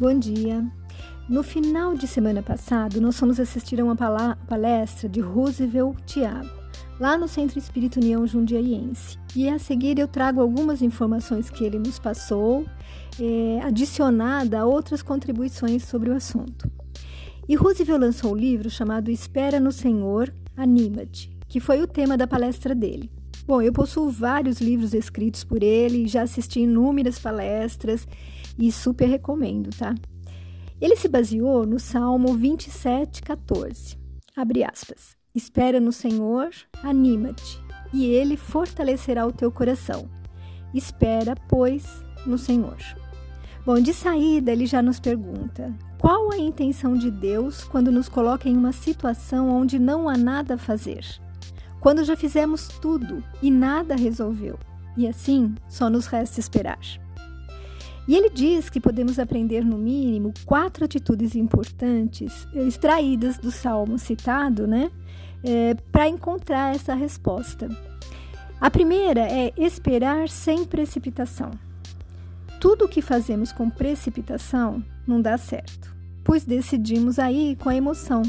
Bom dia. No final de semana passado, nós fomos assistir a uma palestra de Roosevelt Tiago, lá no Centro Espírito União Jundiaiense. E a seguir eu trago algumas informações que ele nos passou, é, adicionada a outras contribuições sobre o assunto. E Roosevelt lançou um livro chamado Espera no Senhor, Anima-te, que foi o tema da palestra dele. Bom, eu possuo vários livros escritos por ele, já assisti inúmeras palestras e super recomendo, tá? Ele se baseou no Salmo 27, 14. Abre aspas. Espera no Senhor, anima-te, e ele fortalecerá o teu coração. Espera, pois, no Senhor. Bom, de saída, ele já nos pergunta: qual a intenção de Deus quando nos coloca em uma situação onde não há nada a fazer? quando já fizemos tudo e nada resolveu, e assim só nos resta esperar. E ele diz que podemos aprender, no mínimo, quatro atitudes importantes extraídas do salmo citado, né, é, para encontrar essa resposta. A primeira é esperar sem precipitação. Tudo o que fazemos com precipitação não dá certo, pois decidimos aí com a emoção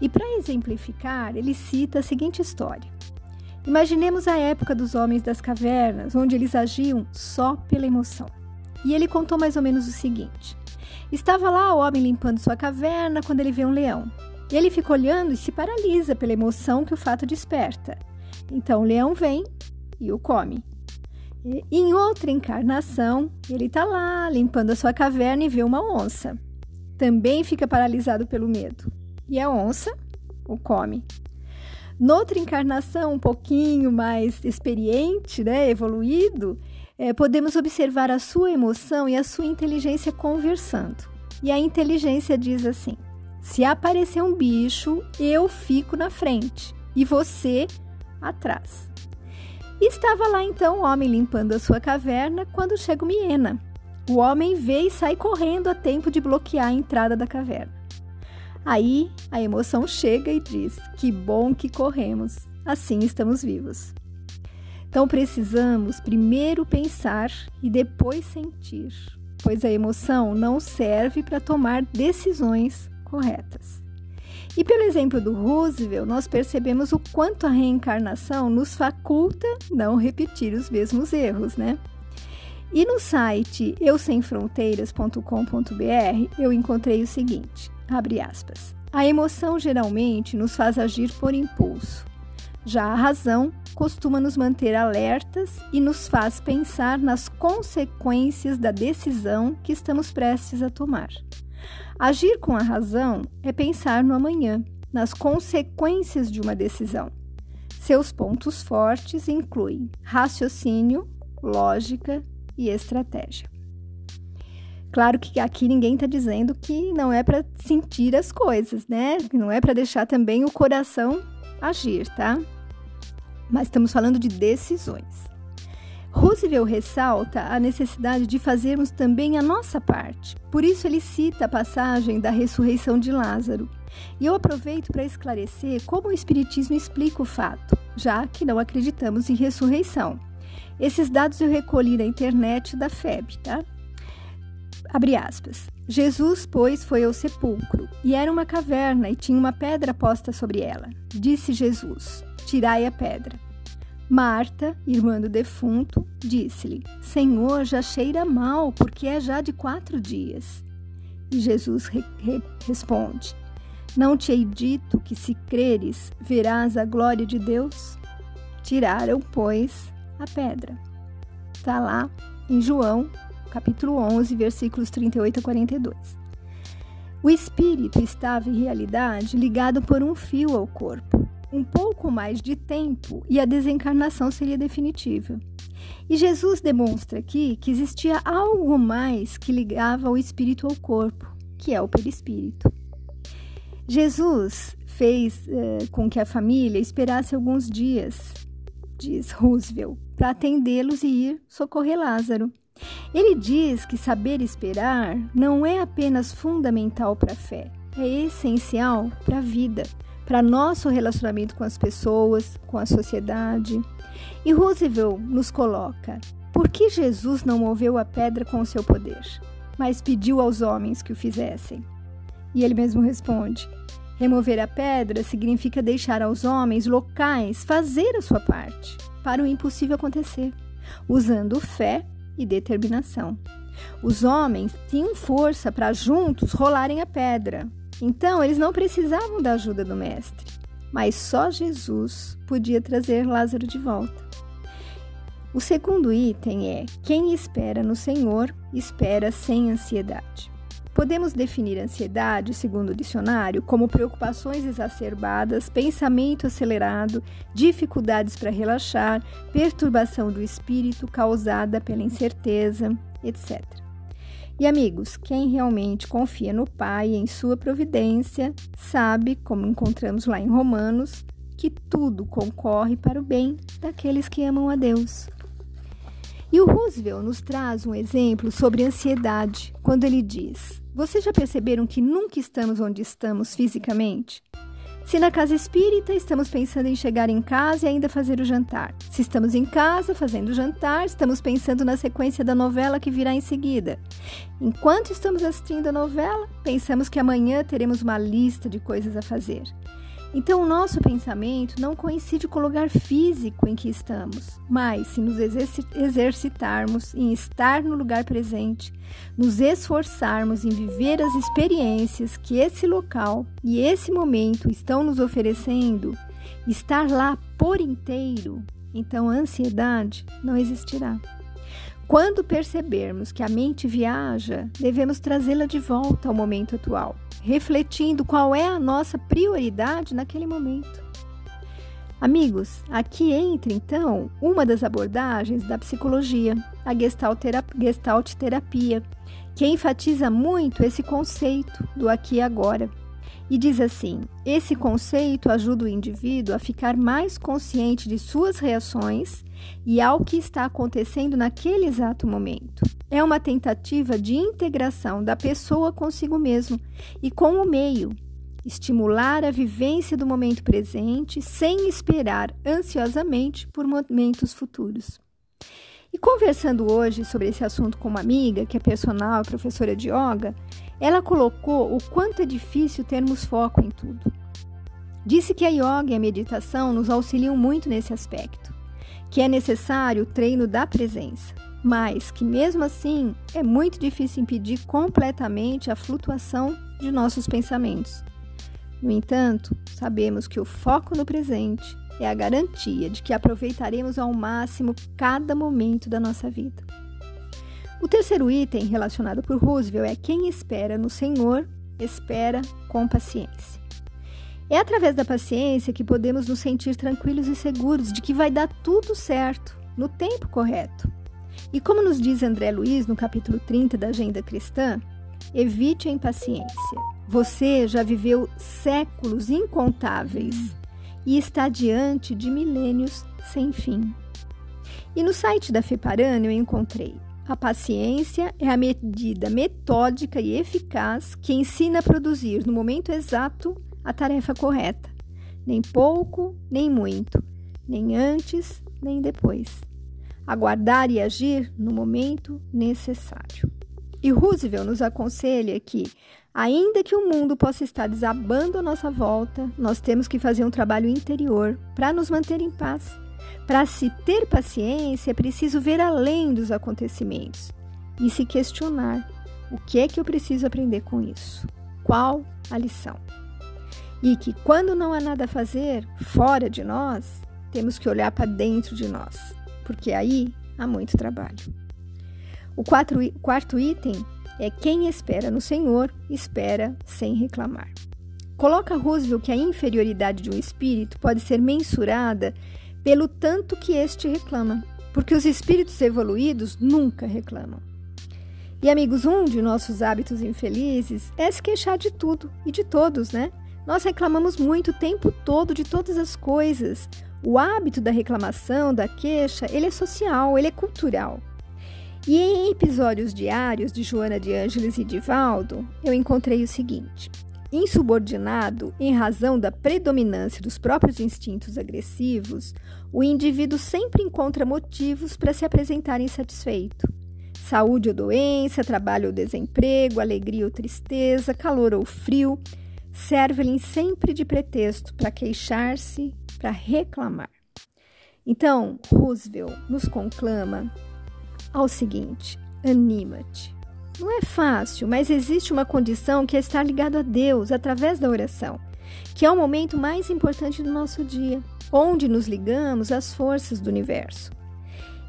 e para exemplificar, ele cita a seguinte história. Imaginemos a época dos homens das cavernas, onde eles agiam só pela emoção. E ele contou mais ou menos o seguinte: Estava lá o homem limpando sua caverna quando ele vê um leão. Ele fica olhando e se paralisa pela emoção que o fato desperta. Então o leão vem e o come. E, em outra encarnação, ele está lá limpando a sua caverna e vê uma onça. Também fica paralisado pelo medo e a onça o come. Noutra encarnação, um pouquinho mais experiente, né, evoluído, é, podemos observar a sua emoção e a sua inteligência conversando. E a inteligência diz assim: se aparecer um bicho, eu fico na frente e você atrás. Estava lá então o homem limpando a sua caverna quando chega o Miena. O homem vê e sai correndo a tempo de bloquear a entrada da caverna. Aí a emoção chega e diz: Que bom que corremos, assim estamos vivos. Então precisamos primeiro pensar e depois sentir, pois a emoção não serve para tomar decisões corretas. E pelo exemplo do Roosevelt, nós percebemos o quanto a reencarnação nos faculta não repetir os mesmos erros, né? E no site eusemfronteiras.com.br eu encontrei o seguinte: Abre aspas. A emoção geralmente nos faz agir por impulso. Já a razão costuma nos manter alertas e nos faz pensar nas consequências da decisão que estamos prestes a tomar. Agir com a razão é pensar no amanhã, nas consequências de uma decisão. Seus pontos fortes incluem raciocínio, lógica e estratégia. Claro que aqui ninguém está dizendo que não é para sentir as coisas, né? Não é para deixar também o coração agir, tá? Mas estamos falando de decisões. Roosevelt ressalta a necessidade de fazermos também a nossa parte. Por isso ele cita a passagem da ressurreição de Lázaro. E eu aproveito para esclarecer como o espiritismo explica o fato, já que não acreditamos em ressurreição. Esses dados eu recolhi na internet da FEB, tá? Abre aspas. Jesus, pois, foi ao sepulcro, e era uma caverna, e tinha uma pedra posta sobre ela. Disse Jesus: Tirai a pedra. Marta, irmã do defunto, disse-lhe: Senhor, já cheira mal, porque é já de quatro dias. E Jesus re re responde: Não te hei dito que, se creres, verás a glória de Deus? Tiraram, pois, a pedra. Está lá em João capítulo 11, versículos 38 a 42. O espírito estava, em realidade, ligado por um fio ao corpo. Um pouco mais de tempo e a desencarnação seria definitiva. E Jesus demonstra aqui que existia algo mais que ligava o espírito ao corpo, que é o perispírito. Jesus fez eh, com que a família esperasse alguns dias, diz Roosevelt, para atendê-los e ir socorrer Lázaro. Ele diz que saber esperar não é apenas fundamental para a fé, é essencial para a vida, para nosso relacionamento com as pessoas, com a sociedade. E Roosevelt nos coloca: por que Jesus não moveu a pedra com o seu poder? mas pediu aos homens que o fizessem. E ele mesmo responde: Remover a pedra significa deixar aos homens locais fazer a sua parte para o impossível acontecer, usando fé e determinação. Os homens tinham força para juntos rolarem a pedra, então eles não precisavam da ajuda do Mestre, mas só Jesus podia trazer Lázaro de volta. O segundo item é: quem espera no Senhor espera sem ansiedade. Podemos definir ansiedade, segundo o dicionário, como preocupações exacerbadas, pensamento acelerado, dificuldades para relaxar, perturbação do espírito causada pela incerteza, etc. E amigos, quem realmente confia no Pai e em sua providência, sabe, como encontramos lá em Romanos, que tudo concorre para o bem daqueles que amam a Deus. E o Roosevelt nos traz um exemplo sobre ansiedade, quando ele diz: Vocês já perceberam que nunca estamos onde estamos fisicamente? Se na casa espírita estamos pensando em chegar em casa e ainda fazer o jantar. Se estamos em casa fazendo o jantar, estamos pensando na sequência da novela que virá em seguida. Enquanto estamos assistindo a novela, pensamos que amanhã teremos uma lista de coisas a fazer. Então, o nosso pensamento não coincide com o lugar físico em que estamos, mas se nos exercitarmos em estar no lugar presente, nos esforçarmos em viver as experiências que esse local e esse momento estão nos oferecendo, estar lá por inteiro, então a ansiedade não existirá. Quando percebermos que a mente viaja, devemos trazê-la de volta ao momento atual, refletindo qual é a nossa prioridade naquele momento. Amigos, aqui entra então uma das abordagens da psicologia, a Gestalt terapia, que enfatiza muito esse conceito do aqui e agora e diz assim: esse conceito ajuda o indivíduo a ficar mais consciente de suas reações e ao que está acontecendo naquele exato momento. É uma tentativa de integração da pessoa consigo mesmo e com o meio, estimular a vivência do momento presente sem esperar ansiosamente por momentos futuros. E conversando hoje sobre esse assunto com uma amiga, que é personal professora de yoga, ela colocou o quanto é difícil termos foco em tudo. Disse que a yoga e a meditação nos auxiliam muito nesse aspecto, que é necessário o treino da presença, mas que mesmo assim é muito difícil impedir completamente a flutuação de nossos pensamentos. No entanto, sabemos que o foco no presente é a garantia de que aproveitaremos ao máximo cada momento da nossa vida. O terceiro item relacionado por Roosevelt é quem espera no Senhor, espera com paciência. É através da paciência que podemos nos sentir tranquilos e seguros de que vai dar tudo certo, no tempo correto. E como nos diz André Luiz no capítulo 30 da Agenda Cristã, evite a impaciência. Você já viveu séculos incontáveis e está diante de milênios sem fim. E no site da FEPARAN eu encontrei a paciência é a medida metódica e eficaz que ensina a produzir no momento exato a tarefa correta, nem pouco, nem muito, nem antes, nem depois. Aguardar e agir no momento necessário. E Roosevelt nos aconselha que, ainda que o mundo possa estar desabando à nossa volta, nós temos que fazer um trabalho interior para nos manter em paz para se ter paciência, é preciso ver além dos acontecimentos e se questionar: o que é que eu preciso aprender com isso? Qual a lição? E que quando não há nada a fazer fora de nós, temos que olhar para dentro de nós, porque aí há muito trabalho. O quatro, quarto item é quem espera no Senhor, espera sem reclamar. Coloca Roosevelt que a inferioridade de um espírito pode ser mensurada pelo tanto que este reclama, porque os espíritos evoluídos nunca reclamam. E amigos, um de nossos hábitos infelizes é se queixar de tudo e de todos, né? Nós reclamamos muito o tempo todo de todas as coisas. O hábito da reclamação, da queixa, ele é social, ele é cultural. E em episódios diários de Joana de Ângeles e Divaldo, eu encontrei o seguinte: Insubordinado em razão da predominância dos próprios instintos agressivos, o indivíduo sempre encontra motivos para se apresentar insatisfeito. Saúde ou doença, trabalho ou desemprego, alegria ou tristeza, calor ou frio, serve-lhe sempre de pretexto para queixar-se, para reclamar. Então, Roosevelt nos conclama ao seguinte: anima-te. Não é fácil, mas existe uma condição que é estar ligado a Deus através da oração, que é o momento mais importante do nosso dia, onde nos ligamos às forças do universo.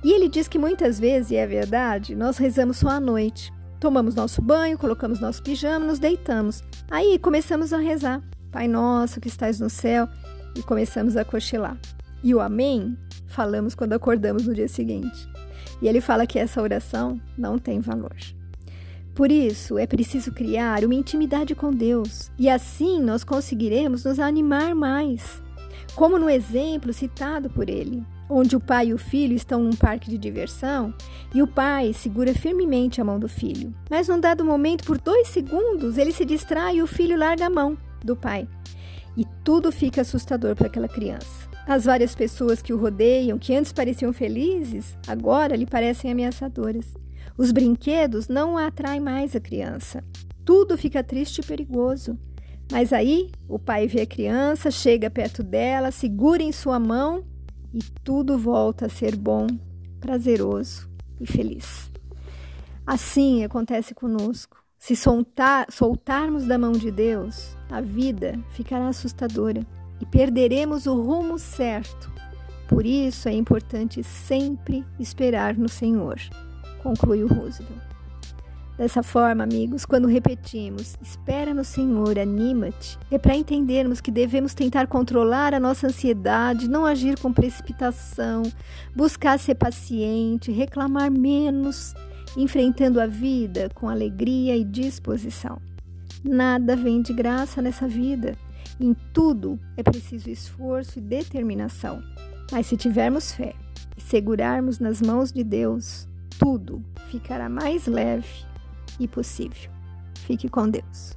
E ele diz que muitas vezes, e é verdade, nós rezamos só à noite. Tomamos nosso banho, colocamos nosso pijama, nos deitamos. Aí começamos a rezar. Pai nosso que estás no céu, e começamos a cochilar. E o amém falamos quando acordamos no dia seguinte. E ele fala que essa oração não tem valor. Por isso, é preciso criar uma intimidade com Deus, e assim nós conseguiremos nos animar mais. Como no exemplo citado por ele, onde o pai e o filho estão num parque de diversão e o pai segura firmemente a mão do filho. Mas num dado momento, por dois segundos, ele se distrai e o filho larga a mão do pai. E tudo fica assustador para aquela criança. As várias pessoas que o rodeiam, que antes pareciam felizes, agora lhe parecem ameaçadoras. Os brinquedos não atraem mais a criança. Tudo fica triste e perigoso. Mas aí o pai vê a criança, chega perto dela, segura em sua mão e tudo volta a ser bom, prazeroso e feliz. Assim acontece conosco. Se soltar, soltarmos da mão de Deus, a vida ficará assustadora e perderemos o rumo certo. Por isso é importante sempre esperar no Senhor, conclui o Roosevelt. Dessa forma, amigos, quando repetimos espera no Senhor, anima-te, é para entendermos que devemos tentar controlar a nossa ansiedade, não agir com precipitação, buscar ser paciente, reclamar menos, enfrentando a vida com alegria e disposição. Nada vem de graça nessa vida. Em tudo é preciso esforço e determinação. Mas se tivermos fé e segurarmos nas mãos de Deus, tudo ficará mais leve e possível. Fique com Deus.